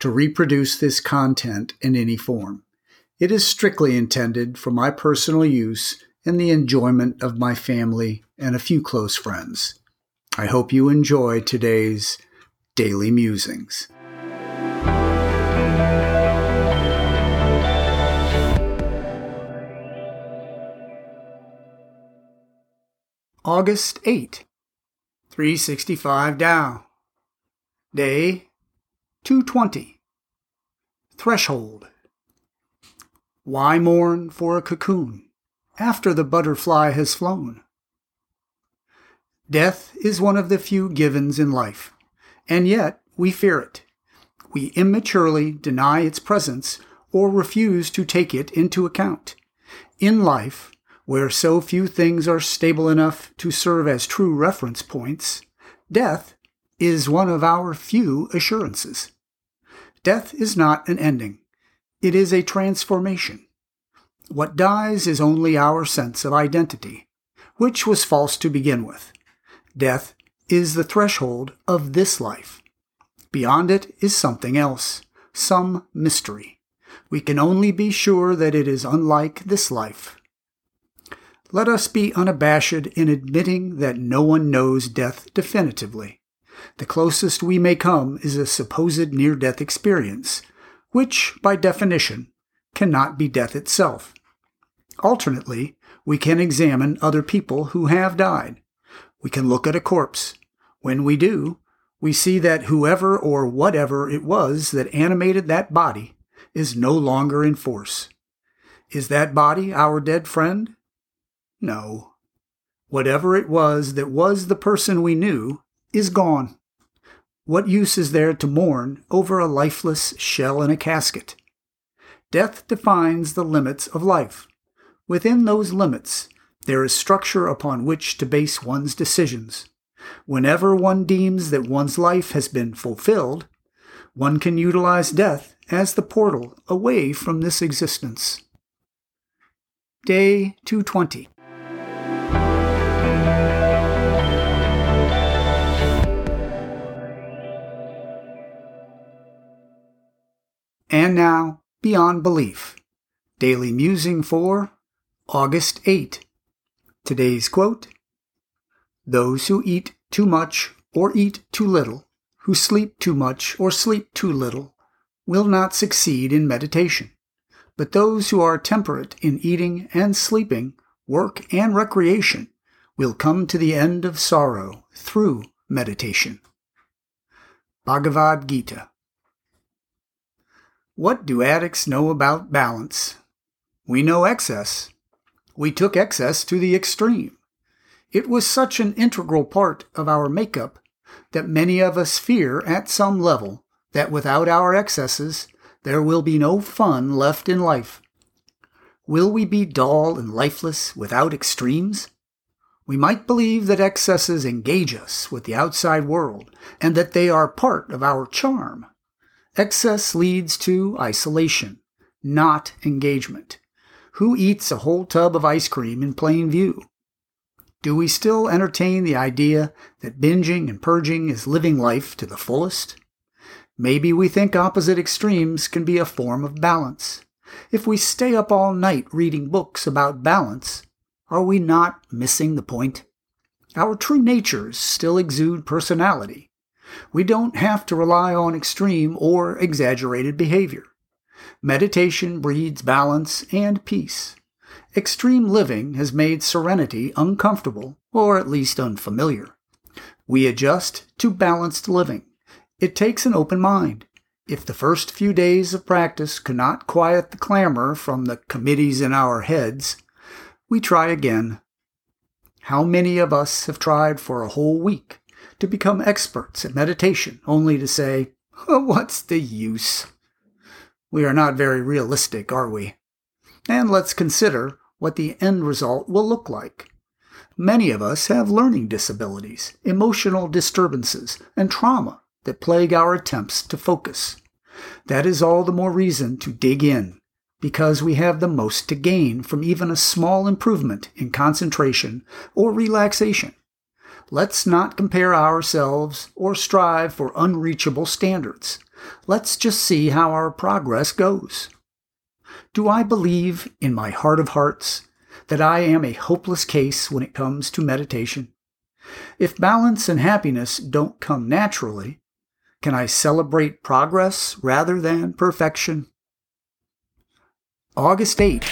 to reproduce this content in any form. It is strictly intended for my personal use and the enjoyment of my family and a few close friends. I hope you enjoy today's Daily Musings. August 8, 365 Tao. Day 220. Threshold. Why mourn for a cocoon after the butterfly has flown? Death is one of the few givens in life, and yet we fear it. We immaturely deny its presence or refuse to take it into account. In life, where so few things are stable enough to serve as true reference points, death is one of our few assurances. Death is not an ending, it is a transformation. What dies is only our sense of identity, which was false to begin with. Death is the threshold of this life. Beyond it is something else, some mystery. We can only be sure that it is unlike this life. Let us be unabashed in admitting that no one knows death definitively. The closest we may come is a supposed near death experience, which, by definition, cannot be death itself. Alternately, we can examine other people who have died. We can look at a corpse. When we do, we see that whoever or whatever it was that animated that body is no longer in force. Is that body our dead friend? No. Whatever it was that was the person we knew is gone. What use is there to mourn over a lifeless shell in a casket? Death defines the limits of life. Within those limits, there is structure upon which to base one's decisions. Whenever one deems that one's life has been fulfilled, one can utilize death as the portal away from this existence. Day 220. And now, Beyond Belief. Daily Musing for August 8. Today's quote Those who eat too much or eat too little, who sleep too much or sleep too little, will not succeed in meditation. But those who are temperate in eating and sleeping, work and recreation, will come to the end of sorrow through meditation. Bhagavad Gita what do addicts know about balance? We know excess. We took excess to the extreme. It was such an integral part of our makeup that many of us fear at some level that without our excesses, there will be no fun left in life. Will we be dull and lifeless without extremes? We might believe that excesses engage us with the outside world and that they are part of our charm. Excess leads to isolation, not engagement. Who eats a whole tub of ice cream in plain view? Do we still entertain the idea that binging and purging is living life to the fullest? Maybe we think opposite extremes can be a form of balance. If we stay up all night reading books about balance, are we not missing the point? Our true natures still exude personality, we don't have to rely on extreme or exaggerated behavior. Meditation breeds balance and peace. Extreme living has made serenity uncomfortable, or at least unfamiliar. We adjust to balanced living. It takes an open mind. If the first few days of practice cannot quiet the clamor from the committees in our heads, we try again. How many of us have tried for a whole week to become experts at meditation, only to say, What's the use? We are not very realistic, are we? And let's consider what the end result will look like. Many of us have learning disabilities, emotional disturbances, and trauma that plague our attempts to focus. That is all the more reason to dig in, because we have the most to gain from even a small improvement in concentration or relaxation. Let's not compare ourselves or strive for unreachable standards. Let's just see how our progress goes. Do I believe in my heart of hearts that I am a hopeless case when it comes to meditation? If balance and happiness don't come naturally, can I celebrate progress rather than perfection? August 8,